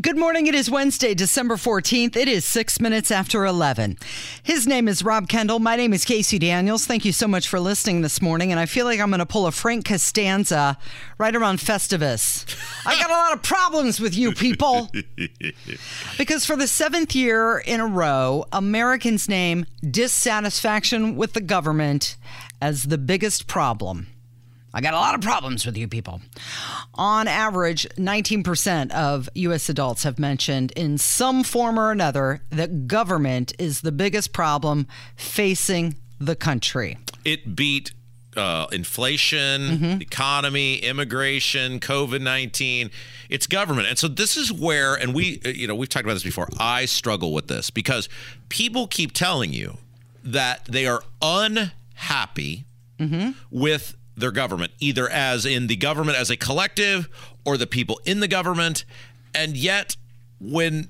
Good morning. It is Wednesday, December 14th. It is six minutes after 11. His name is Rob Kendall. My name is Casey Daniels. Thank you so much for listening this morning. And I feel like I'm going to pull a Frank Costanza right around Festivus. I got a lot of problems with you people. because for the seventh year in a row, Americans name dissatisfaction with the government as the biggest problem. I got a lot of problems with you people. On average, 19% of U.S. adults have mentioned in some form or another that government is the biggest problem facing the country. It beat uh, inflation, mm-hmm. economy, immigration, COVID 19. It's government. And so this is where, and we, uh, you know, we've talked about this before. I struggle with this because people keep telling you that they are unhappy mm-hmm. with their government, either as in the government as a collective or the people in the government. And yet, when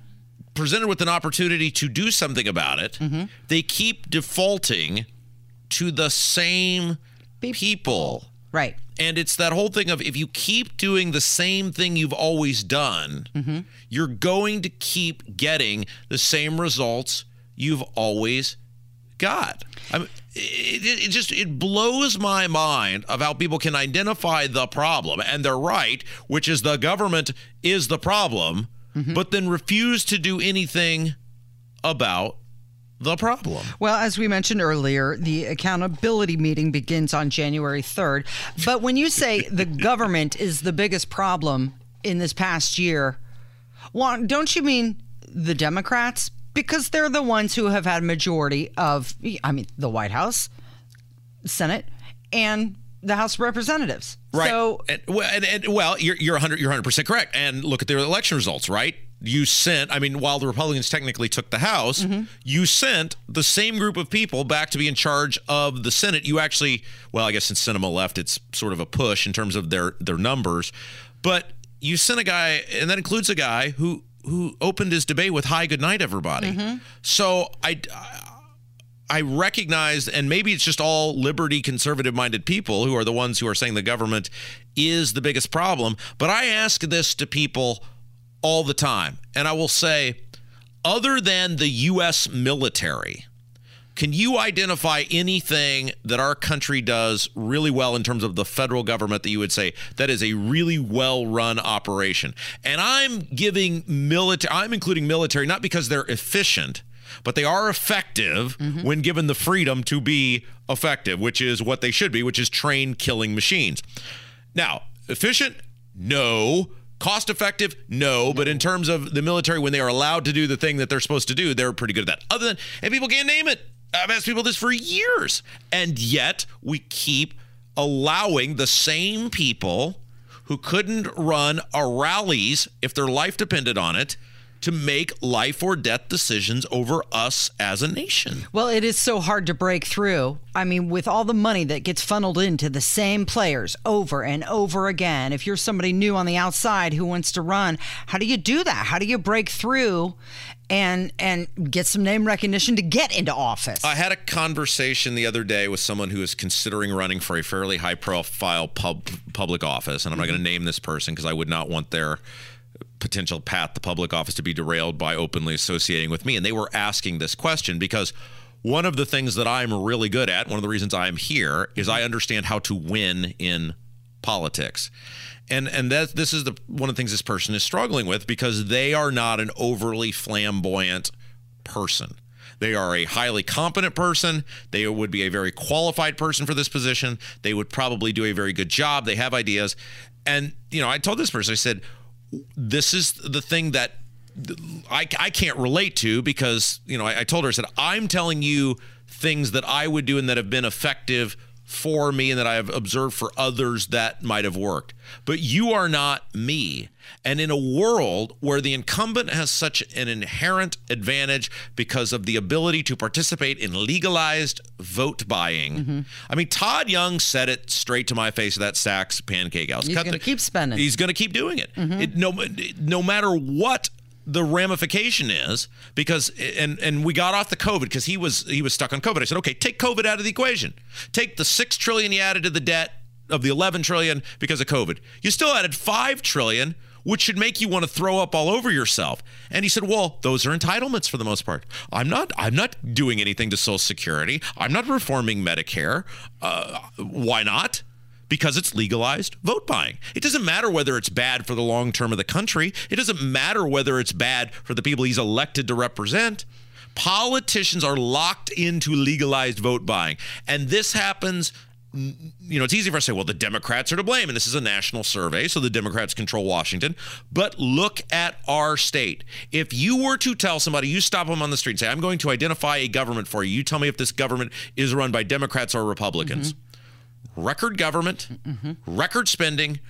presented with an opportunity to do something about it, mm-hmm. they keep defaulting to the same people. people. Right. And it's that whole thing of if you keep doing the same thing you've always done, mm-hmm. you're going to keep getting the same results you've always got. I mean, it, it, just it blows my mind of how people can identify the problem and they're right which is the government is the problem mm-hmm. but then refuse to do anything about the problem. Well, as we mentioned earlier, the accountability meeting begins on January 3rd. But when you say the government is the biggest problem in this past year, well, don't you mean the Democrats? Because they're the ones who have had majority of I mean the White House, Senate, and the House of Representatives. Right. So, and, and, and, well, you're you're 100 you're 100 percent correct. And look at their election results. Right. You sent. I mean, while the Republicans technically took the House, mm-hmm. you sent the same group of people back to be in charge of the Senate. You actually, well, I guess since Sinema left, it's sort of a push in terms of their their numbers, but you sent a guy, and that includes a guy who who opened his debate with "Hi, good night, everybody." Mm-hmm. So I. I recognize, and maybe it's just all liberty conservative minded people who are the ones who are saying the government is the biggest problem. But I ask this to people all the time. And I will say, other than the U.S. military, can you identify anything that our country does really well in terms of the federal government that you would say that is a really well run operation? And I'm giving military, I'm including military not because they're efficient, but they are effective mm-hmm. when given the freedom to be effective, which is what they should be, which is trained killing machines. Now, efficient? No. Cost effective? No. But in terms of the military, when they are allowed to do the thing that they're supposed to do, they're pretty good at that. Other than, and people can't name it. I've asked people this for years. And yet we keep allowing the same people who couldn't run a rallies if their life depended on it to make life or death decisions over us as a nation. Well, it is so hard to break through. I mean, with all the money that gets funneled into the same players over and over again, if you're somebody new on the outside who wants to run, how do you do that? How do you break through and and get some name recognition to get into office. I had a conversation the other day with someone who is considering running for a fairly high profile pub, public office and I'm not going to mm-hmm. name this person because I would not want their potential path to public office to be derailed by openly associating with me and they were asking this question because one of the things that I'm really good at, one of the reasons I'm here is I understand how to win in politics and and that this is the one of the things this person is struggling with because they are not an overly flamboyant person. They are a highly competent person. They would be a very qualified person for this position. They would probably do a very good job. They have ideas. And, you know, I told this person, I said, this is the thing that I, I can't relate to because, you know, I, I told her, I said, I'm telling you things that I would do and that have been effective for me and that I have observed for others that might have worked. But you are not me. And in a world where the incumbent has such an inherent advantage because of the ability to participate in legalized vote buying, mm-hmm. I mean, Todd Young said it straight to my face at that Saks Pancake House. He's going to keep spending. He's going to keep doing it. Mm-hmm. it. No, no matter what the ramification is because and and we got off the COVID because he was he was stuck on COVID. I said, okay, take COVID out of the equation. Take the six trillion you added to the debt of the 11 trillion because of COVID. You still added 5 trillion, which should make you want to throw up all over yourself. And he said, "Well, those are entitlements for the most part. I'm not I'm not doing anything to social security. I'm not reforming Medicare. Uh, why not?" Because it's legalized vote buying. It doesn't matter whether it's bad for the long term of the country. It doesn't matter whether it's bad for the people he's elected to represent. Politicians are locked into legalized vote buying. And this happens you know, it's easy for us to say, well, the Democrats are to blame, and this is a national survey, so the Democrats control Washington. But look at our state. If you were to tell somebody, you stop them on the street and say, I'm going to identify a government for you, you tell me if this government is run by Democrats or Republicans. Mm-hmm. Record government, mm-hmm. record spending,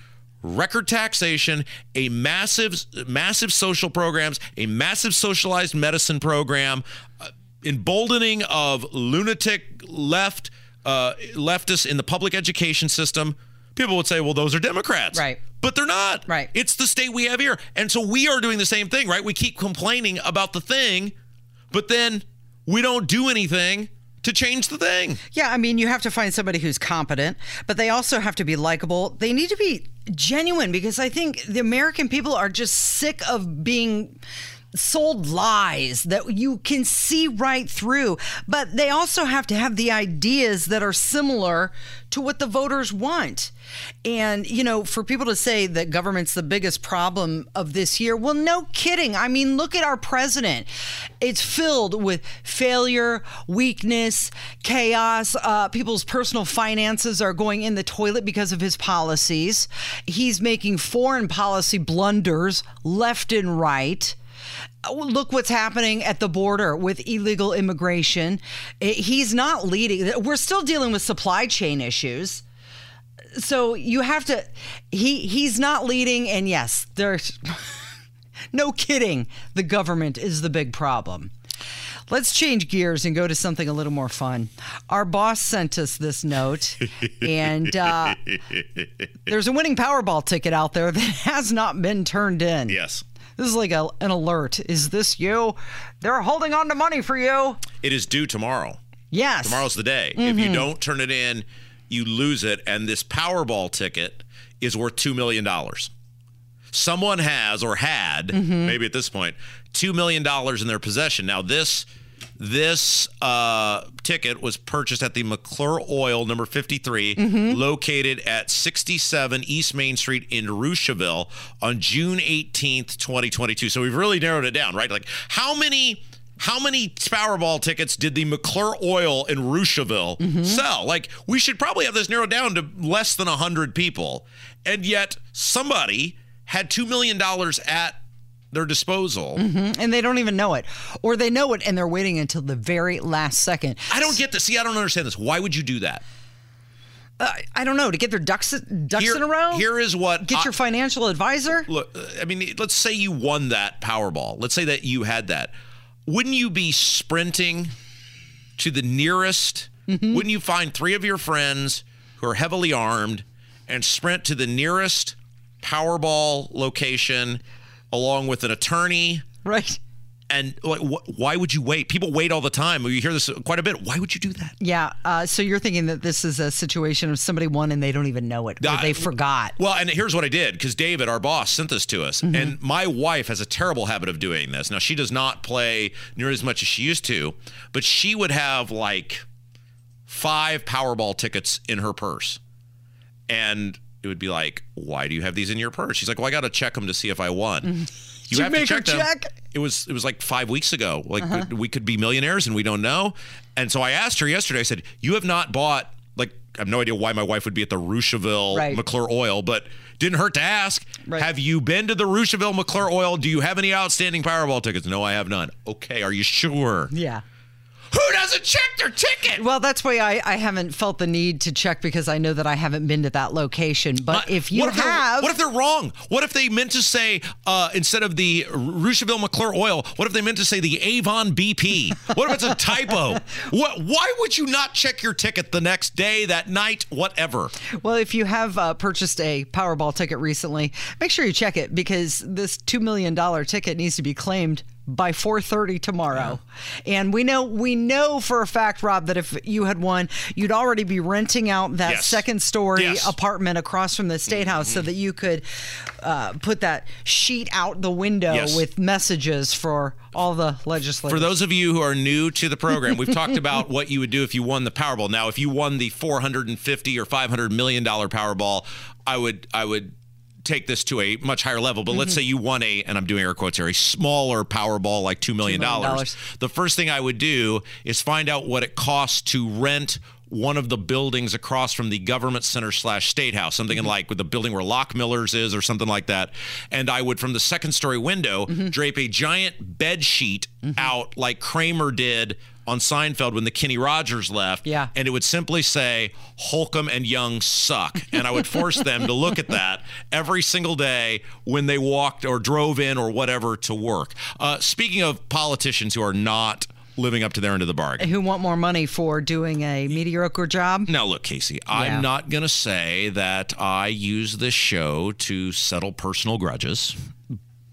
record taxation, a massive, massive social programs, a massive socialized medicine program, uh, emboldening of lunatic left uh, leftists in the public education system, people would say, well, those are Democrats. Right. But they're not. Right. It's the state we have here. And so we are doing the same thing, right? We keep complaining about the thing, but then we don't do anything to change the thing. Yeah, I mean, you have to find somebody who's competent, but they also have to be likable. They need to be genuine because I think the American people are just sick of being sold lies that you can see right through, but they also have to have the ideas that are similar to what the voters want. And, you know, for people to say that government's the biggest problem of this year, well, no kidding. I mean, look at our president. It's filled with failure, weakness, chaos. Uh, people's personal finances are going in the toilet because of his policies. He's making foreign policy blunders left and right look what's happening at the border with illegal immigration. He's not leading. We're still dealing with supply chain issues. So you have to he he's not leading and yes, there's no kidding. The government is the big problem. Let's change gears and go to something a little more fun. Our boss sent us this note, and uh, there's a winning Powerball ticket out there that has not been turned in. Yes. This is like a, an alert. Is this you? They're holding on to money for you. It is due tomorrow. Yes. Tomorrow's the day. Mm-hmm. If you mm-hmm. don't turn it in, you lose it. And this Powerball ticket is worth $2 million. Someone has or had, mm-hmm. maybe at this point, $2 million in their possession. Now, this this uh, ticket was purchased at the McClure Oil number 53, mm-hmm. located at 67 East Main Street in Rushville on June 18th, 2022. So we've really narrowed it down, right? Like how many how many Powerball tickets did the McClure Oil in Rushville mm-hmm. sell? Like, we should probably have this narrowed down to less than 100 people. And yet, somebody had $2 million at their disposal. Mm-hmm. And they don't even know it. Or they know it and they're waiting until the very last second. I don't get this. See, I don't understand this. Why would you do that? Uh, I don't know to get their ducks ducks here, in a row. Here is what get I, your financial advisor. Look, I mean, let's say you won that Powerball. Let's say that you had that. Wouldn't you be sprinting to the nearest? Mm-hmm. Wouldn't you find three of your friends who are heavily armed and sprint to the nearest Powerball location along with an attorney. Right. And like, wh- why would you wait? People wait all the time. You hear this quite a bit. Why would you do that? Yeah. Uh, so you're thinking that this is a situation of somebody won and they don't even know it, or uh, they forgot. Well, and here's what I did because David, our boss, sent this to us, mm-hmm. and my wife has a terrible habit of doing this. Now she does not play near as much as she used to, but she would have like five Powerball tickets in her purse, and it would be like, why do you have these in your purse? She's like, well, I got to check them to see if I won. Mm-hmm. You have to check them. Check? It was it was like five weeks ago. Like uh-huh. we, could be millionaires and we don't know. And so I asked her yesterday. I said, you have not bought like I have no idea why my wife would be at the Rushville right. McClure Oil, but didn't hurt to ask. Right. Have you been to the Rushville McClure Oil? Do you have any outstanding Powerball tickets? No, I have none. Okay, are you sure? Yeah. Who doesn't check their ticket? Well, that's why I, I haven't felt the need to check because I know that I haven't been to that location. But if you what if have, what if they're wrong? What if they meant to say uh, instead of the Rushville McClure oil? What if they meant to say the Avon BP? What if it's a typo? what? Why would you not check your ticket the next day, that night, whatever? well, if you have uh, purchased a Powerball ticket recently, make sure you check it because this two million dollar ticket needs to be claimed by 4:30 tomorrow. And we know we know for a fact Rob that if you had won, you'd already be renting out that Yes. second story Yes. apartment across from the state house so that you could uh, put that sheet out the window Yes. with messages for all the legislators. For those of you who are new to the program, we've talked about what you would do if you won the Powerball. Now, if you won the 450 or 500 million dollar Powerball, I would I would take this to a much higher level. But let's mm-hmm. say you won a and I'm doing air quotes here, a smaller Powerball like 2 million dollars. The first thing I would do is find out what it costs to rent one of the buildings across from the government center slash state house, something in like with the building where Loughmiller's is or something like that. And I would, from the second story window, mm-hmm. drape a giant bed sheet out like Kramer did on Seinfeld when the Kenny Rogers left. Yeah. And it would simply say, Holcomb and Young suck. And I would force them to look at that every single day when they walked or drove in or whatever to work. Uh, speaking of politicians who are not living up to their end of the bargain. who want more money for doing a mediocre job. Now, look, Casey, Yeah. I'm not going to say that I use this show to settle personal grudges.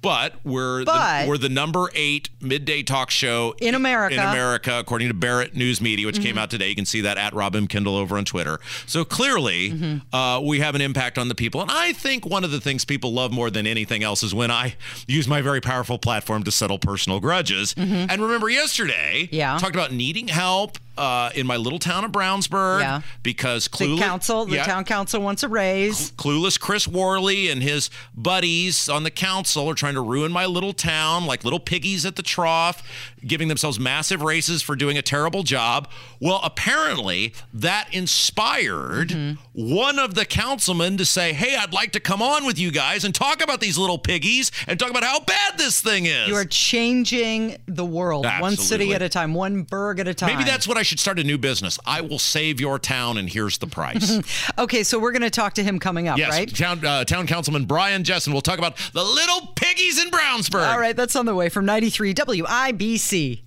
But we're But- the, we're the number eight midday talk show In America. In America, according to Barrett News Media, which came mm-hmm. out today. You can see that at Robin. Kendall over on Twitter. So clearly, mm-hmm. uh, we have an impact on the people. And I think one of the things people love more than anything else is when I use my very powerful platform to settle personal grudges. Mm-hmm. And remember, yesterday, Yeah. talked about needing help. Uh, in my little town of Brownsburg, Yeah. because The council, the Yeah. town council wants a raise. Clueless Chris Worley and his buddies on the council are trying to ruin my little town like little piggies at the trough, giving themselves massive races for doing a terrible job. Well, apparently that inspired Mm-hmm. one of the councilmen to say, Hey, I'd like to come on with you guys and talk about these little piggies and talk about how bad this thing is. You are changing the world one city at a time, one burg at a time. Maybe that's what I should start a new business. I will save your town, and here's the price. okay. So we're going to talk to him coming up, Yes, right? town uh, town councilman Brian Jessen We'll talk about the little piggies in Brownsburg. All right, that's on the way from 93 WIBC.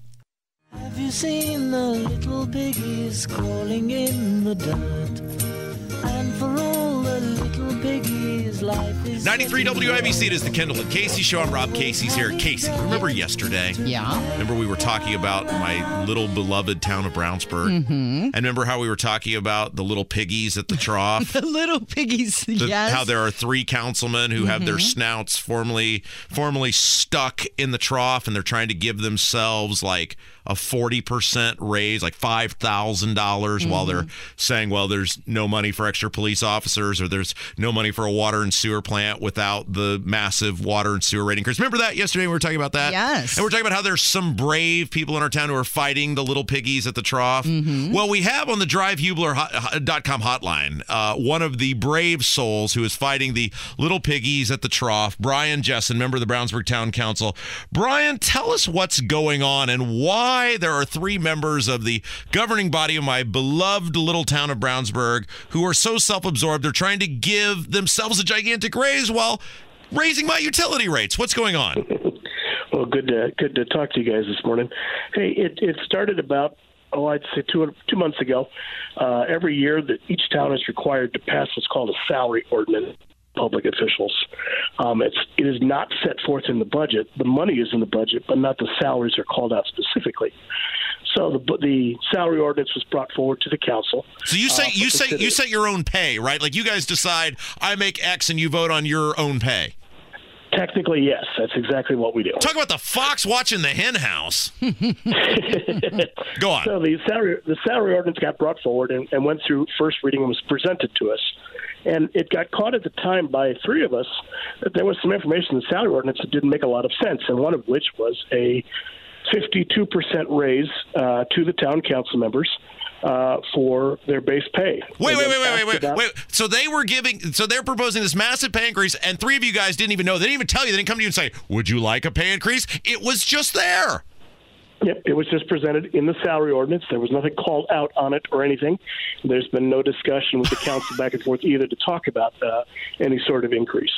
Have you seen the little piggies crawling in the dirt? And for all 93 WIBC, it is the Kendall and Casey show. I'm Rob Casey's here. Casey, remember yesterday? Yeah. Remember we were talking about my little beloved town of Brownsburg? Mm-hmm. And remember how we were talking about the little piggies at the trough? The little piggies. The- yes. How there are three councilmen who have their snouts formally formally stuck in the trough and they're trying to give themselves like a 40% raise, like $5,000 while they're saying, well, there's no money for extra police officers or there's no money for a water and sewer plant without the massive water and sewer rating increase. Remember that yesterday? We were talking about that? Yes. And we're talking about how there's some brave people in our town who are fighting the little piggies at the trough. Well, we have on the drivehubler.com hotline uh, one of the brave souls who is fighting the little piggies at the trough, Brian Jessen, member of the Brownsburg Town Council. Brian, tell us what's going on and why there are three members of the governing body of my beloved little town of Brownsburg who are so self absorbed they're trying to give themselves a gigantic raise while raising my utility rates. What's going on? Well, good to good to talk to you guys this morning. Hey, it it started about oh I'd say two two months ago. Uh, every year that each town is required to pass what's called a salary ordinance. Public officials. Um, it's it is not set forth in the budget. The money is in the budget, but not the salaries are called out specifically. So the the salary ordinance was brought forward to the council. So you say Uh, you say you set your own pay, right? Like you guys decide I make X and you vote on your own pay. Technically, yes, that's exactly what we do. Talk about the fox watching the hen house. Go on. So the salary the salary ordinance got brought forward and, and went through first reading and was presented to us. And it got caught at the time by three of us that there was some information in the salary ordinance that didn't make a lot of sense, and one of which was a 52% raise uh, to the town council members uh, for their base pay. Wait, wait, wait, wait, wait, wait, wait. So they were giving, so they're proposing this massive pay increase, and three of you guys didn't even know. They didn't even tell you. They didn't come to you and say, "Would you like a pay increase?" It was just there. Yep, it was just presented in the salary ordinance. There was nothing called out on it or anything. There's been no discussion with the council back and forth either to talk about uh, any sort of increase.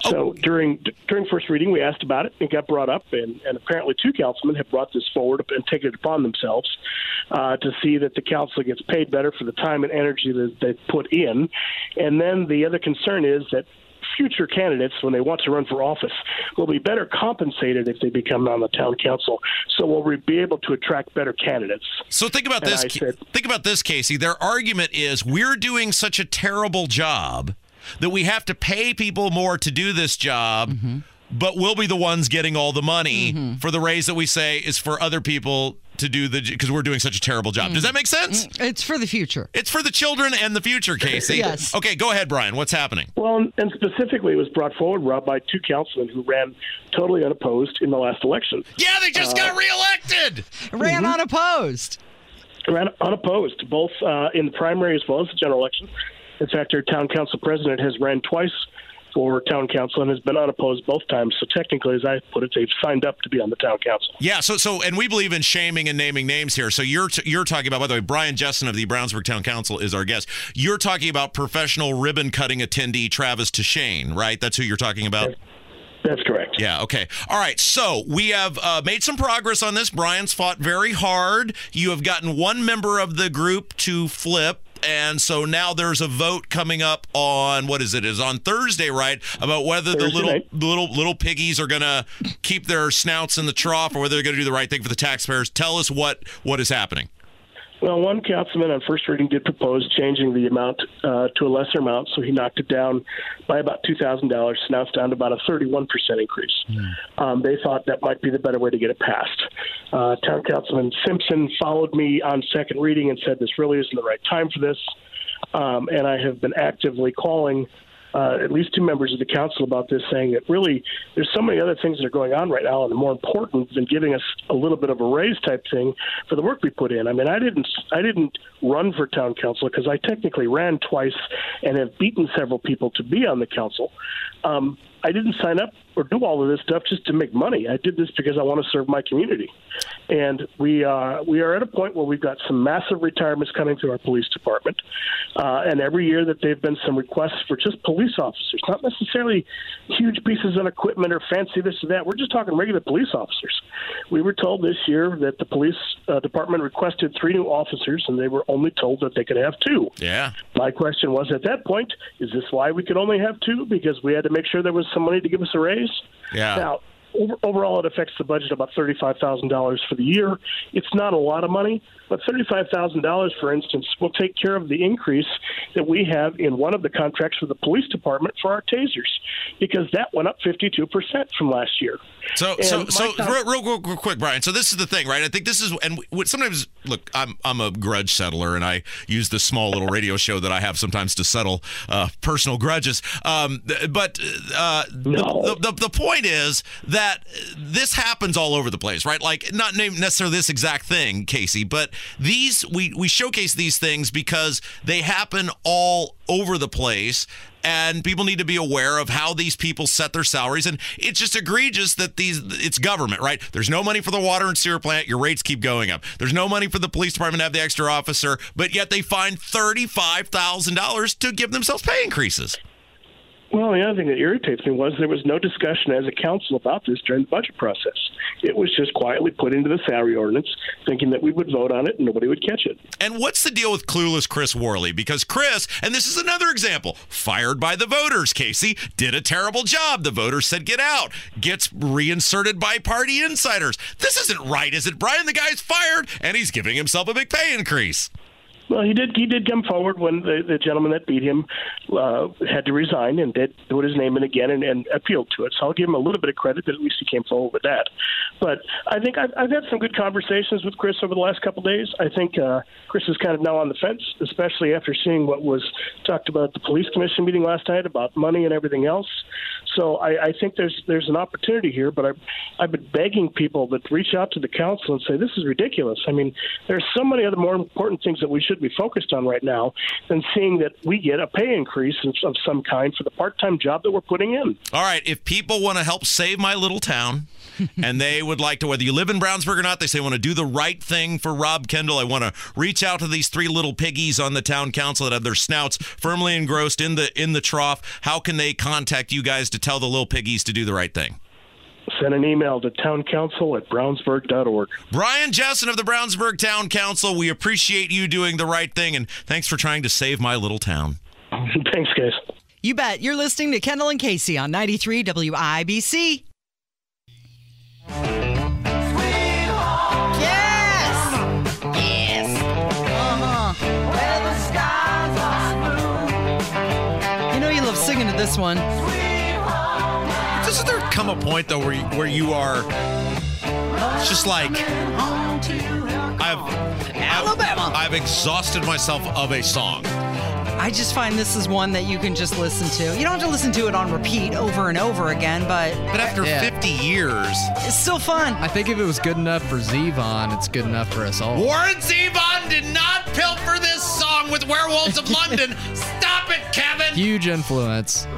So during during first reading, we asked about it. It got brought up, and, and apparently two councilmen have brought this forward and taken it upon themselves uh, to see that the council gets paid better for the time and energy that they put in. And then the other concern is that future candidates, when they want to run for office, will be better compensated if they become on the town council. So we'll be able to attract better candidates. So think about And this. Said- think about this, Casey. Their argument is we're doing such a terrible job that we have to pay people more to do this job. Mm-hmm. But we'll be the ones getting all the money mm-hmm. for the raise that we say is for other people to do the because we're doing such a terrible job. Does that make mm-hmm. sense? Mm-hmm. It's for the future. It's for the children and the future, Casey. Yes. Okay, go ahead, Brian. What's happening? Well, and specifically, it was brought forward, Rob, by two councilmen who ran totally unopposed in the last election. Yeah, they just uh, got reelected. Ran unopposed. ran unopposed, both uh, in the primary as well as the general election. In fact, our town council president has ran twice for town council and has been unopposed both times. So technically, as I put it, they've signed up to be on the town council. Yeah, so so and we believe in shaming and naming names here. So you're t- you're talking about by the way, Brian Jessen of the Brownsburg Town Council is our guest. You're talking about professional ribbon cutting attendee Travis Shane, right? That's who you're talking about. That's correct. Yeah, okay. All right, so we have uh, made some progress on this. Brian's fought very hard. You have gotten one member of the group to flip. And so now there's a vote coming up on what is it? Is on Thursday, right? About whether the little night. little little piggies are gonna keep their snouts in the trough, or whether they're gonna do the right thing for the taxpayers. Tell us what what is happening. Well, one councilman on first reading did propose changing the amount uh, to a lesser amount, so he knocked it down by about two thousand dollars. Now it's down to about a thirty-one percent increase. Um, they thought that might be the better way to get it passed. Uh, Town Councilman Simpson followed me on second reading and said this really isn't the right time for this. Um, and I have been actively calling uh, at least two members of the council about this, saying that really there's so many other things that are going on right now, and more important than giving us a little bit of a raise type thing for the work we put in. I mean, I didn't I didn't run for town council because I technically ran twice and have beaten several people to be on the council. Um, I didn't sign up or do all of this stuff just to make money. I did this because I want to serve my community, and we uh, we are at a point where we've got some massive retirements coming through our police department, uh, and every year that there've been some requests for just police officers, not necessarily huge pieces of equipment or fancy this or that. We're just talking regular police officers. We were told this year that the police uh, department requested three new officers, and they were only told that they could have two. Yeah. My question was at that point, is this why we could only have two? Because we had to make sure there was some money to give us a raise? Yeah. Now, over, overall, it affects the budget about $35,000 for the year. It's not a lot of money, but $35,000, for instance, will take care of the increase that we have in one of the contracts with the police department for our tasers, because that went up 52% from last year. So, And so, so, com- real, real, real, quick, Brian. So, this is the thing, right? I think this is, and sometimes, look, I'm, I'm a grudge settler, and I use this small little radio show that I have sometimes to settle uh, personal grudges. Um, but uh, No. the, the, the point is that this happens all over the place, right? Like, not necessarily this exact thing, Casey, but these we we showcase these things because they happen all over the place and people need to be aware of how these people set their salaries and it's just egregious that these it's government right? There's no money for the water and sewer plant. Your rates keep going up. There's no money for the police department to have the extra officer but yet they find $35000 to give themselves pay increases Well, the other thing that irritates me was there was no discussion as a council about this during the budget process. It was just quietly put into the salary ordinance, thinking that we would vote on it and nobody would catch it. And what's the deal with clueless Chris Worley? Because Chris, and this is another example, fired by the voters, Casey, did a terrible job. The voters said get out, gets reinserted by party insiders. This isn't right, is it, Brian? The guy's fired and he's giving himself a big pay increase. Well, he did. He did come forward when the, the gentleman that beat him uh, had to resign and did put his name in again and, and appealed to it. So I'll give him a little bit of credit that at least he came forward with that. But I think I've, I've had some good conversations with Chris over the last couple of days. I think uh, Chris is kind of now on the fence, especially after seeing what was talked about at the police commission meeting last night about money and everything else. So I, I think there's there's an opportunity here, but I, I've been begging people that reach out to the council and say this is ridiculous. I mean, there's so many other more important things that we should be focused on right now than seeing that we get a pay increase of of some kind for the part-time job that we're putting in. All right, if people want to help save my little town and they would like to, whether you live in Brownsburg or not, they say want to do the right thing for Rob Kendall. I want to reach out to these three little piggies on the town council that have their snouts firmly engrossed in the in the trough. How can they contact you guys to tell the little piggies to do the right thing? Send an email to towncouncil at brownsburg.org. Brian Jessen of the Brownsburg Town Council, we appreciate you doing the right thing and thanks for trying to save my little town. Thanks, guys. You bet. You're listening to Kendall and Casey on 93 WIBC. Yes! Yes! Uh-huh. Doesn't there come a point though where you, where you are just like I've Alabama. I've exhausted myself of a song. I just find this is one that you can just listen to. You don't have to listen to it on repeat over and over again, but But after Yeah. 50 years, it's still fun. I think if it was good enough for Zevon, it's good enough for us all. Warren Zevon did not pilfer this song with Werewolves of London. Stop it, Kevin. Huge influence.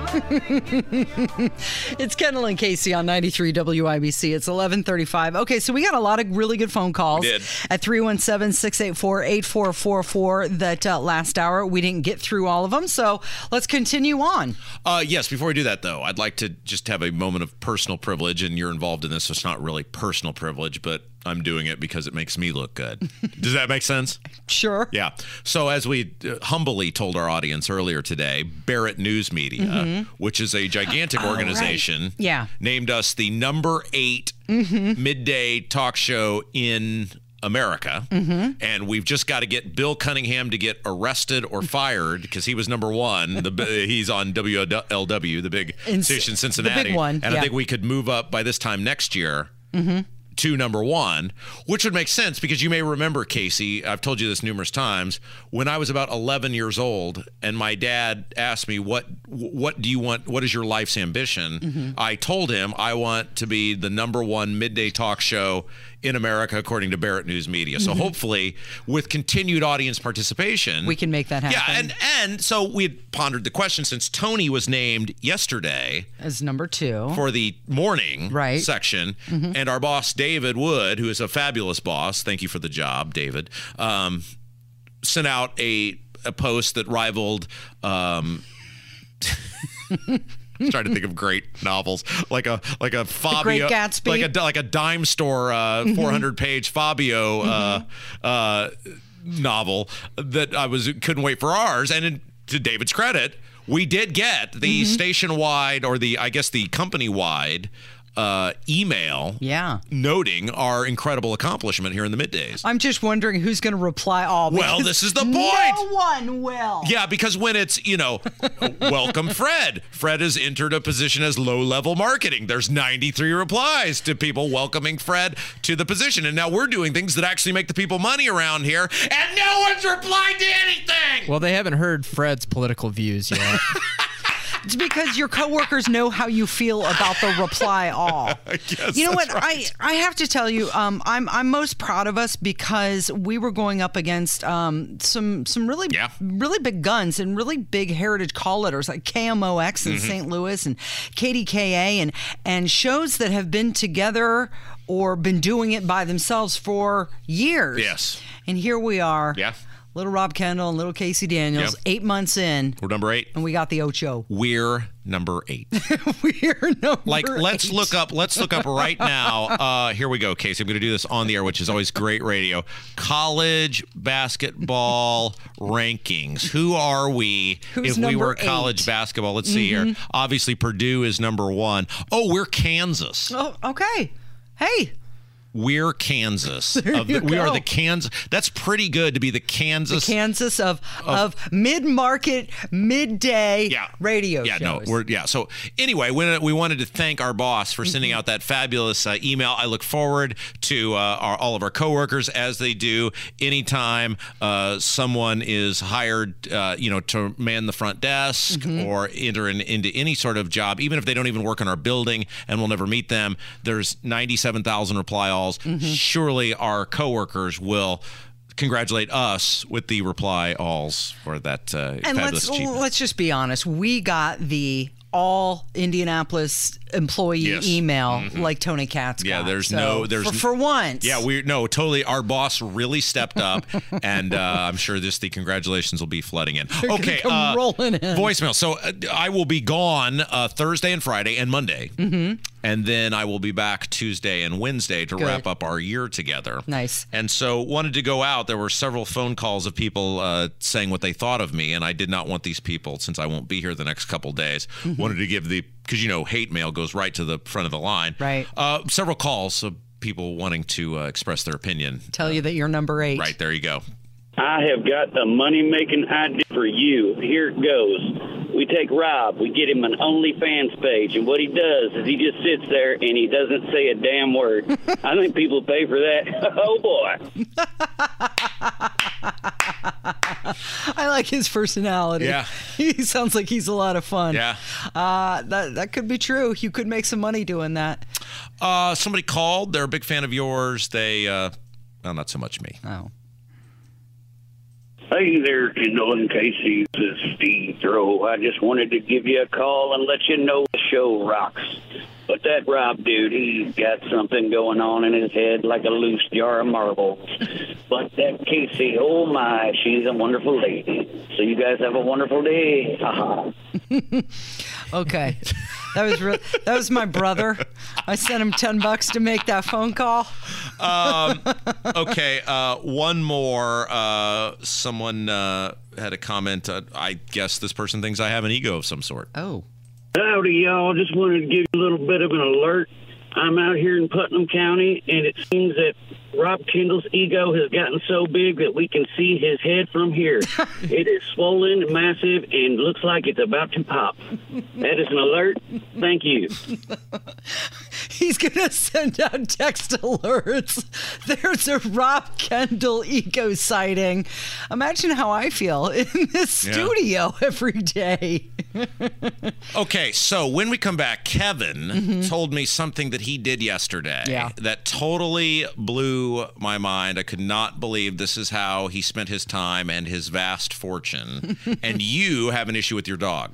It's Kendall and Casey on 93 WIBC. It's 1135. Okay, so we got a lot of really good phone calls We did. at 317-684-8444 that uh, last hour. We didn't get through all of them, so let's continue on. Uh, yes, before we do that, though, I'd like to just have a moment of personal privilege, and you're involved in this, so it's not really personal privilege, but I'm doing it because it makes me look good. Does that make sense? Sure. Yeah. So, as we uh, humbly told our audience earlier today, Barrett News Media, mm-hmm. which is a gigantic organization, Yeah. named us the number 8 mm-hmm. midday talk show in America. Mm-hmm. And we've just got to get Bill Cunningham to get arrested or fired because he was number one. The, he's on WLW, the big In- station in the big one, And yeah. I think we could move up by this time next year to number one, which would make sense because you may remember, Casey, I've told you this numerous times. When I was about 11 years old, and my dad asked me, "What what do you want? What is your life's ambition?" Mm-hmm. I told him I want to be the number one midday talk show in America, according to Barrett News Media. So mm-hmm. hopefully, with continued audience participation, We can make that happen. Yeah, and and so we had pondered the question since Tony was named yesterday As number two. for the morning Right. section. Mm-hmm. And our boss, David Wood, who is a fabulous boss, thank you for the job, David, um, sent out a, a post that rivaled. Um, trying to think of great novels. Like a like a Fabio like a like a dime store uh, 400 page Fabio uh, uh, novel that I was couldn't wait for ours. And in, to David's credit we did get the station wide or the I guess the company wide uh, email yeah. noting our incredible accomplishment here in the middays. I'm just wondering who's going to reply all. Well, this is the point. No one will. Yeah, because when it's, you know, welcome Fred. Fred has entered a position as low level marketing. There's 93 replies to people welcoming Fred to the position. And now we're doing things that actually make the people money around here. And no one's replied to anything. Well, they haven't heard Fred's political views yet. It's because your coworkers know how you feel about the reply all. you know what? right. I I have to tell you, um, I'm I'm most proud of us because we were going up against um, some some really Yeah. really big guns and really big heritage call letters like KMOX in Mm-hmm. St. Louis and KDKA and and shows that have been together or been doing it by themselves for years. Yes. And here we are. Yeah. Little Rob Kendall and little Casey Daniels, Yep. eight months in, We're number eight. and we got the Ocho. We're number eight. We're number like let's look up let's look up right now uh here we go casey i'm gonna do this on the air which is always great radio college basketball rankings who are we Who's if we were college eight? basketball let's see here obviously purdue is number one. Oh, we're kansas Oh, okay. Hey, we're kansas Of the- we are the kansas that's pretty good to be the kansas Kansas of of mid market midday yeah. radio yeah, shows. no, we're yeah. So anyway, when we wanted to thank our boss for sending Mm-hmm. out that fabulous uh, email. I look forward to uh, our, all of our coworkers as they do anytime uh, someone is hired, uh, you know, to man the front desk Mm-hmm. or enter in, into any sort of job, even if they don't even work in our building and we'll never meet them. There's 97,000 reply Mm-hmm. Surely our coworkers will. Congratulate us with the reply alls for that uh, and fabulous let's let's just be honest. We got the all Indianapolis employee Yes. Mm-hmm. email like Tony Katz. Yeah, there's So, no- there's for, for once. Yeah, we no totally. Our boss really stepped up, and uh, I'm sure this the congratulations will be flooding in. gonna okay, uh, rolling in. voicemail. So uh, I will be gone uh, Thursday and Friday and Monday, mm-hmm. And then I will be back Tuesday and Wednesday to Good. wrap up our year together. Nice. And so wanted to go out. There were several phone calls of people uh, saying what they thought of me, and I did not want these people since I won't be here the next couple days. Mm-hmm. Wanted to give the because you know hate mail goes right to the front of the line. Right. Uh, several calls of people wanting to uh, express their opinion. Tell you that you're number eight. Right there you go. I have got a money making idea for you. Here it goes. We take Rob, we get him an OnlyFans page, and what he does is he just sits there and he doesn't say a damn word. I think people pay for that. Oh boy. I like his personality. Yeah. he sounds like he's a lot of fun. Yeah. Uh, that that could be true. You could make some money doing that. Uh, somebody called. They're a big fan of yours. They, uh, well, not so much me. Oh. Hey there, Kendall and Casey. This is Steve Throw. I just wanted to give you a call and let you know the show rocks. But that Rob dude, he's got something going on in his head like a loose jar of marbles. But that Casey, oh my, she's a wonderful lady. So you guys have a wonderful day. Ha ha. Okay. That was re- that was my brother. I sent him ten bucks to make that phone call. okay, uh, one more. Uh, someone uh, had a comment. Uh, I guess this person thinks I have an ego of some sort. Oh. Howdy, y'all. Just wanted to give you a little bit of an alert. I'm out here in Putnam County, and it seems that Rob Kendall's ego has gotten so big that we can see his head from here. it is swollen, massive, and looks like it's about to pop. That is an alert. Thank you. He's gonna send out text alerts. There's a Rob Kendall eco sighting. Imagine how I feel in this Yeah. studio every day. Okay, so when we come back, Kevin mm-hmm. told me something that he did yesterday Yeah. that totally blew my mind. I could not believe this is how he spent his time and his vast fortune. and you have an issue with your dog.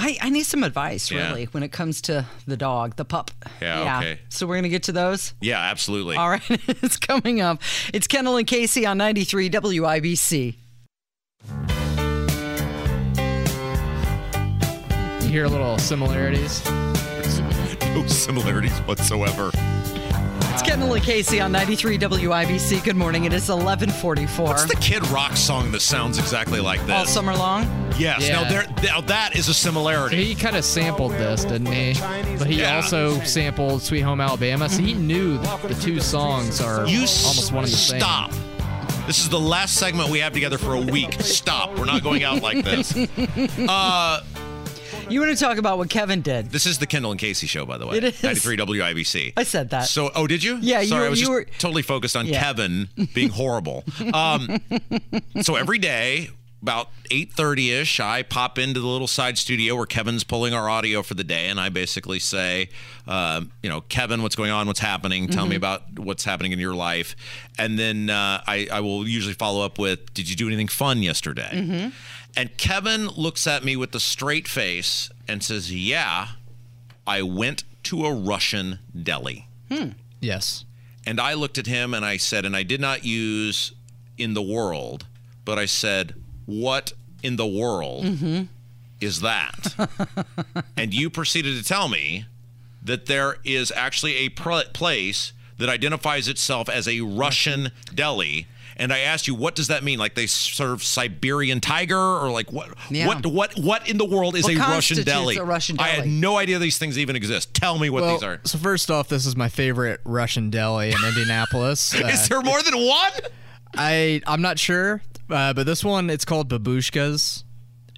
I, I need some advice, Yeah. really, when it comes to the dog, the pup. Yeah, okay. So we're gonna get to those. Yeah, absolutely. All right, it's coming up. It's Kendall and Casey on 93 WIBC. You hear a little similarities. No similarities whatsoever. It's Kendall and Casey on 93 WIBC. Good morning. It is 1144. What's the Kid Rock song that sounds exactly like this? All summer long? yes. Now, there, now that is a similarity. He kind of sampled this, didn't he? But he Yeah. also sampled Sweet Home Alabama, so he knew that the two songs are You almost one and the same. stop. This is the last segment we have together for a week. Stop. We're not going out like this. Uh, You want to talk about what Kevin did? this is the Kendall and Casey show, by the way. It is. 93 WIBC. I said that. So, oh, did you? Yeah, you Sorry, were- I was you just were- totally focused on Yeah. Kevin being horrible. Um, so every day, about 8.30 ish, I pop into the little side studio where Kevin's pulling our audio for the day, and I basically say, um, you know, Kevin, what's going on? What's happening? Tell me about what's happening in your life, and then uh, I, I will usually follow up with, did you do anything fun yesterday? And Kevin looks at me with a straight face and says, yeah, I went to a Russian deli. Hmm. Yes. And I looked at him and I said, and I did not use in the world, but I said, what in the world mm-hmm. is that? and you proceeded to tell me that there is actually a pr- place that identifies itself as a Russian deli. And I asked you, what does that mean? Like they serve Siberian tiger, or like what? Yeah. What? What? What in the world is What a Russian deli? a Russian deli. I had no idea these things even exist. Tell me what Well, these are. so first off, this is my favorite Russian deli in Indianapolis. Uh, Is there more than one? I I'm not sure, uh, but this one it's called babushkas,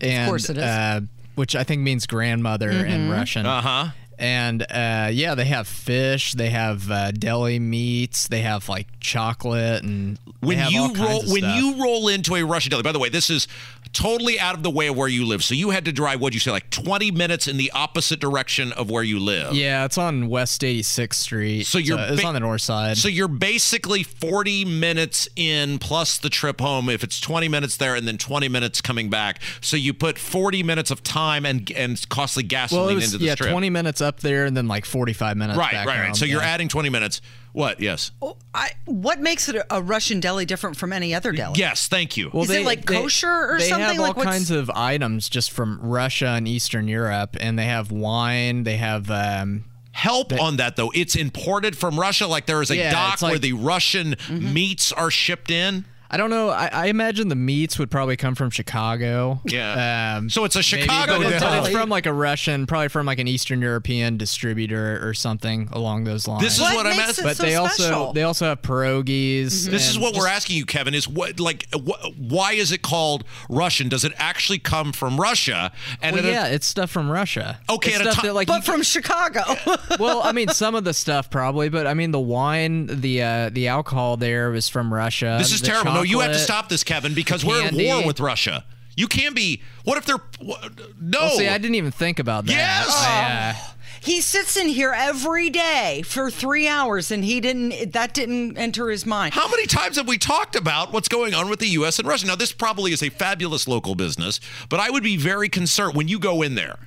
and course it is. Uh, which I think means grandmother in Russian. Uh huh. And uh, yeah, they have fish, they have uh, deli meats, they have like chocolate, and when you roll when stuff. you roll into a Russian deli. By the way, this is totally out of the way of where you live. So you had to drive. What'd you say? Like twenty minutes in the opposite direction of where you live. yeah, it's on West 86th Street. So you're it's ba- on the north side. So you're basically 40 minutes in plus the trip home if it's 20 minutes there and then 20 minutes coming back. So you put 40 minutes of time and and costly gasoline well, was into this yeah, trip. 20 minutes up there, and then like 45 minutes. right, back right, right. home, So you're adding 20 minutes. What? Yes. I, what makes it a, a Russian deli different from any other deli? Yes, thank you. Well, Is it like kosher or they something? have all what's- kinds of items just from Russia and Eastern Europe, and they have wine. They have um, Help on that though. It's imported from Russia. Like there is a Yeah, dock it's where the Russian Mm-hmm. meats are shipped in. I don't know. I, I imagine the meats would probably come from Chicago. Yeah. Um, So it's a maybe, Chicago but it's, deli. it's from like a Russian, probably from like an Eastern European distributor or something along those lines. This is What what I'm asking. but so they also they also have pierogies. This is and what we're asking you, Kevin. Is what like wh- why is it called Russian? Does it actually come from Russia? And Well, at a- yeah, it's stuff from Russia. Okay, It's at stuff ti- that, like, but you- from Chicago. well, I mean, some of the stuff probably, but I mean, the wine, the uh, the alcohol there was from Russia. This is The terrible. No, you have to stop this, Kevin, because we're at war with Russia. You can't be. What if they're? wh- No. Oh, see, I didn't even think about that. Yes! I, uh, he sits in here every day for three hours, and he didn't. That didn't enter his mind. How many times have we talked about what's going on with the U.S. and Russia? Now, this probably is a fabulous local business, but I would be very concerned when you go in there.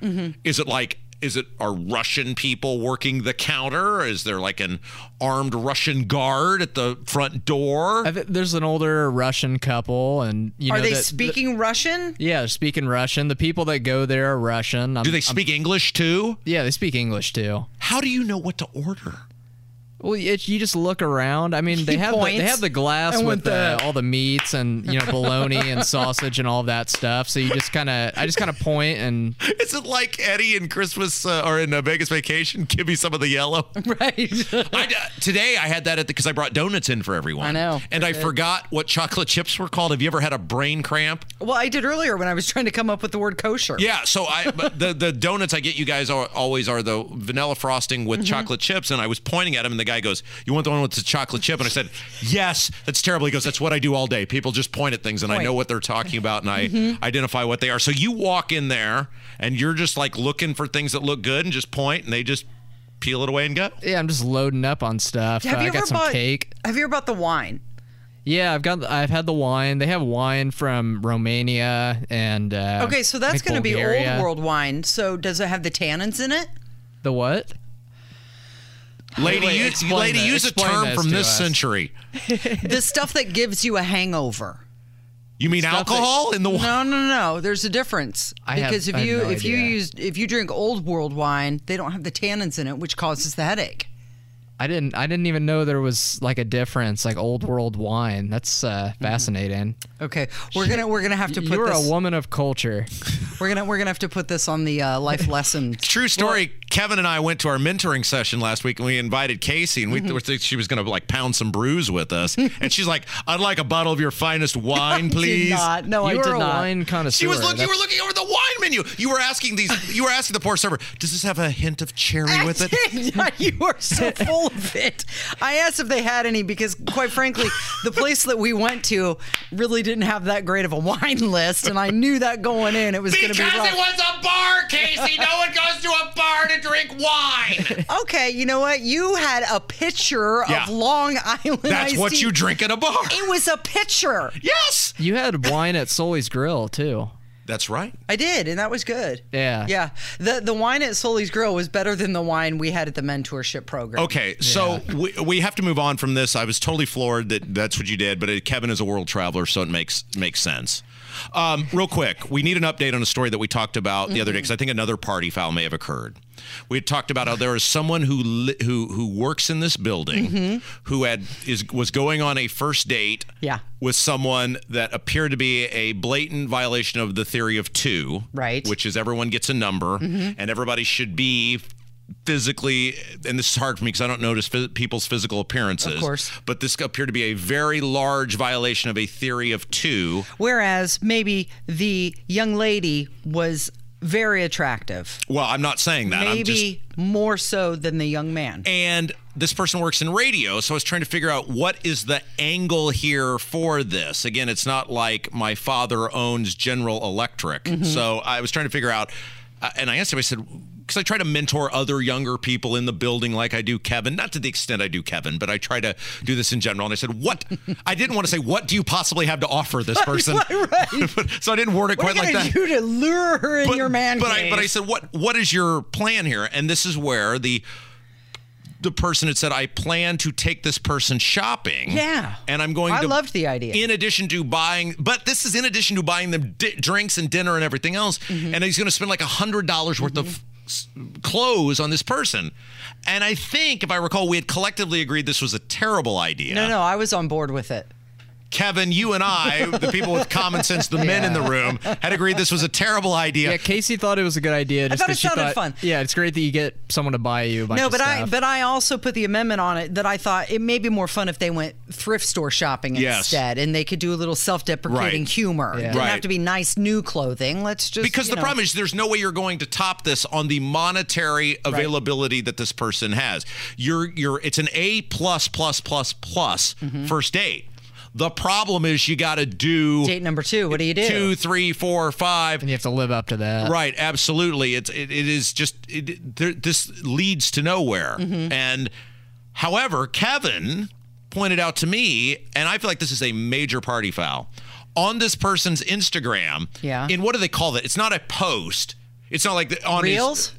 Is it like? Is it are Russian people working the counter? Is there like an armed Russian guard at the front door? I thi- there's an older Russian couple, and you Are know they that- speaking Russian? yeah, they're speaking Russian. The people that go there are Russian. I'm- Do they I'm- speak English too? yeah, they speak English too. How do you know what to order? Well, it, you just look around. I mean, they He have the, they have the glass I with the, all the meats and you know bologna and sausage and all that stuff. So you just kind of, I just kind of point and Is it like Eddie in Christmas uh, or in uh, Vegas Vacation? Give me some of the yellow. Right. I, uh, today I had that at because I brought donuts in for everyone. I know. and I forgot what chocolate chips were called. Have you ever had a brain cramp? well, I did earlier when I was trying to come up with the word kosher. Yeah. So I the the donuts I get you guys are, always are the vanilla frosting with chocolate chips, and I was pointing at them and the guy goes, "You want the one with the chocolate chip?" And I said, "Yes." That's terrible. He goes, "That's what I do all day. People just point at things, and I know what they're talking about, and I identify what they are." So you walk in there, and you're just like looking for things that look good, and just point, and they just peel it away and go. yeah, I'm just loading up on stuff. Have Uh, you I ever got some bought cake. Have you ever bought the wine? Yeah, I've got, I've had the wine. They have wine from Romania and uh, Okay, so that's going to be old world wine. So does it have the tannins in it? The what? Lady, Wait, use, explain lady, that. use a term this from this us. century. the stuff that gives you a hangover. You mean Stuff that- alcohol in the wine? No, no, no. There's a difference I have- because if I have you no if you use if you drink old world wine, they don't have the tannins in it, which causes the headache. I didn't, I didn't even know there was like a difference, like old world wine. That's uh, Mm-hmm. fascinating. Okay, we're gonna we're gonna have to put You're this. a woman of culture. We're gonna we're gonna have to put this on the uh, life lessons. True story. Kevin and I went to our mentoring session last week, and we invited Casey, and we Mm-hmm. were she was going to like pound some brews with us. and she's like, "I'd like a bottle of your finest wine, please." Did not. No, you I did a not. wine connoisseur. She was looking. You were looking over the wine menu. You were asking these. You were asking the poor server, "Does this have a hint of cherry with it?" Yeah, you are so full of it. I asked if they had any because, quite frankly, the place that we went to really didn't have that great of a wine list, and I knew that going in it was going to be because rough. was a bar, Casey. No one goes to a bar to drink wine. Okay, you know what? You had a pitcher Yeah. of Long Island. That's iced what tea. you drink at a bar. It was a pitcher. Yes, You had wine at Sully's Grill too. That's right. I did, and that was good. Yeah. Yeah. The the wine at Sully's Grill was better than the wine we had at the mentorship program. Okay, so we, we have to move on from this. I was totally floored that that's what you did, but uh, Kevin is a world traveler, so it makes makes sense. Um, real quick, we need an update on a story that we talked about the other day because I think another party foul may have occurred. We had talked about how there is someone who li- who who works in this building mm-hmm. who had is was going on a first date Yeah. with someone that appeared to be a blatant violation of the theory of two, Right. Which is everyone gets a number mm-hmm. and everybody should be physically and this is hard for me because I don't notice phys- people's physical appearances. Of course. But this appeared to be a very large violation of a theory of two. Whereas maybe the young lady was very attractive. Well, I'm not saying that. I'm just Maybe more so than the young man. and this person works in radio so i was trying to figure out what is the angle here for this again it's not like my father owns general electric Mm-hmm. so i was trying to figure out uh, and i asked him i said because i try to mentor other younger people in the building like i do kevin not to the extent i do kevin but i try to do this in general and i said what i didn't want to say what do you possibly have to offer this person so i didn't word it What quite like that do to lure her in but, your man but I but I said what what is your plan here? And this is where the the person had said I plan to take this person shopping. Yeah. and I'm going I to loved the idea. In addition to buying, but this is in addition to buying them di- drinks and dinner and everything else, Mm-hmm. and he's going to spend like a hundred dollars worth of clothes on this person. And I think, if I recall, we had collectively agreed this was a terrible idea. no, no, I was on board with it. Kevin, you and I, the people with common sense, the men in the room, had agreed this was a terrible idea. Yeah, Casey thought it was a good idea. Just thought it 'cause she sounded thought, fun. Yeah, it's great that you get someone to buy you. A bunch No, of but I but I also put the amendment on it that I thought it may be more fun if they went thrift store shopping Yes. instead, and they could do a little self-deprecating Right. humor. It didn't Right. have to be nice new clothing. Let's just because the know. problem is there's no way you're going to top this on the monetary availability that this person has you're you're it's an a plus plus plus plus Mm-hmm. first date the problem is you got to do date number two. What do you do? two three four five and you have to live up to that. Right, absolutely. It's it, it is just it, there, this leads to nowhere. Mm-hmm. And however, Kevin pointed out to me, and I feel like this is a major party foul on this person's Instagram. Yeah. In what do they call that? It's not a post. It's not like the, on his- Reels?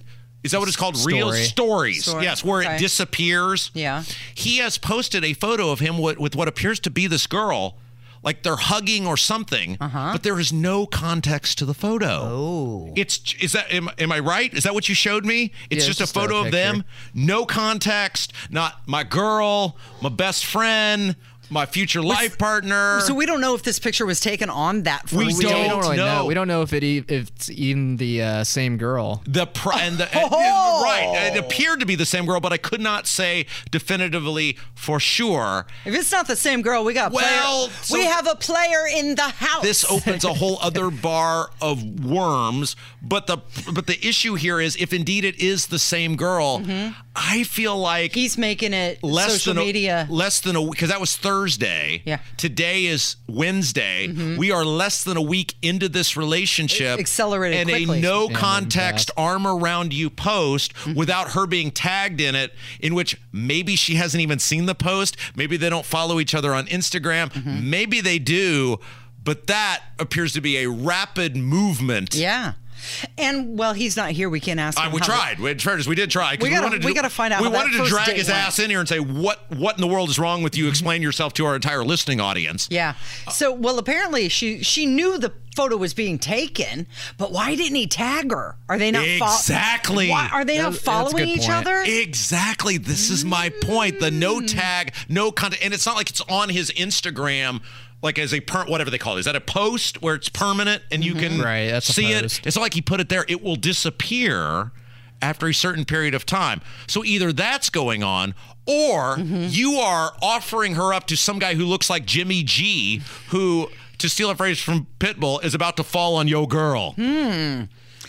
Is that what it's called? Reels Story. stories. Story, Yes, where okay. it disappears. Yeah. He has posted a photo of him with, with what appears to be this girl. Like they're hugging or something, Uh-huh. but there is no context to the photo. Oh, it's is that am, am I right? Is that what you showed me? It's Yeah, just it's a just a photo of them, no context. Not my girl, my best friend, my future life partner. So we don't know if this picture was taken on that We first don't. We don't really know. know. We don't know if it e- if it's even the uh, same girl. The pr- and the and- Oh! right, it appeared to be the same girl, but I could not say definitively for sure. If it's not the same girl, we got Well, so- we have a player in the house. This opens a whole other bar of worms. But the but the issue here is if indeed it is the same girl, I feel like Mm-hmm. He's making it less social than a, media. less than a because that was Thursday. Yeah. Mm-hmm. Today is Wednesday. We are less than a week into this relationship. It accelerated and quickly. a no Yeah, context arm around you post Mm-hmm. without her being tagged in it, in which maybe she hasn't even seen the post. Maybe they don't follow each other on Instagram. Mm-hmm. Maybe they do. But that appears to be a rapid movement. yeah. And well, he's not here. We can't ask him. Uh, we tried. We, fairness, we did try. We gotta- wanted to we do- gotta find out We wanted to drag his went. ass in here and say, "What? What in the world is wrong with you? Explain yourself to our entire listening audience." Yeah. So, well, apparently she she knew the photo was being taken, but why didn't he tag her? Are they not fol- Exactly. Why, are they not That's- that's following good each point. other? Exactly. This is my point. The no Mm. tag, no content, and it's not like it's on his Instagram. Like as a per, whatever they call it, is that a post where it's permanent and you can Right, that's a see it? It's not like he put it there; it will disappear after a certain period of time. So either that's going on, or Mm-hmm. you are offering her up to some guy who looks like Jimmy G, who, to steal a phrase from Pitbull, is about to fall on yo girl.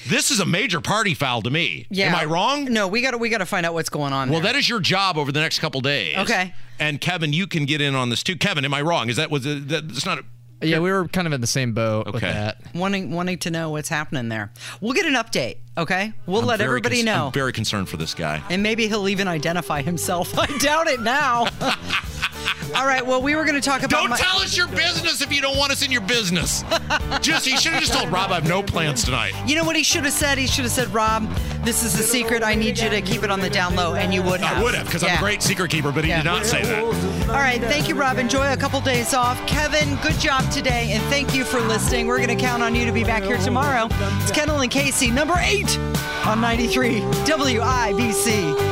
This is a major party foul to me. Hmm. yeah. Am I wrong? No, we got to we got to find out what's going on. Well, there. that is your job over the next couple days. Okay. And Kevin, you can get in on this too. Kevin, am I wrong? Is that was it, that, it's not? A, Yeah, we were kind of in the same boat with Okay. that. wanting wanting to know what's happening there. We'll get an update. Okay, we'll let everybody cons- know. I'm very concerned for this guy. and maybe he'll even identify himself. I doubt it now. All right. Well, we were going to talk about. Don't my- tell us your business if you don't want us in your business. just you should have just told Rob I have no plans tonight. You know what he should have said? He should have said, "Rob, this is a secret. I need you to keep it on the down low," and you would have. I would have because I'm a great secret keeper, but he Yeah. did not say that. All right. Thank you, Rob. Enjoy a couple days off. Kevin, good job today, and thank you for listening. We're going to count on you to be back here tomorrow. It's Kendall and Casey, number eight on 93 WIBC.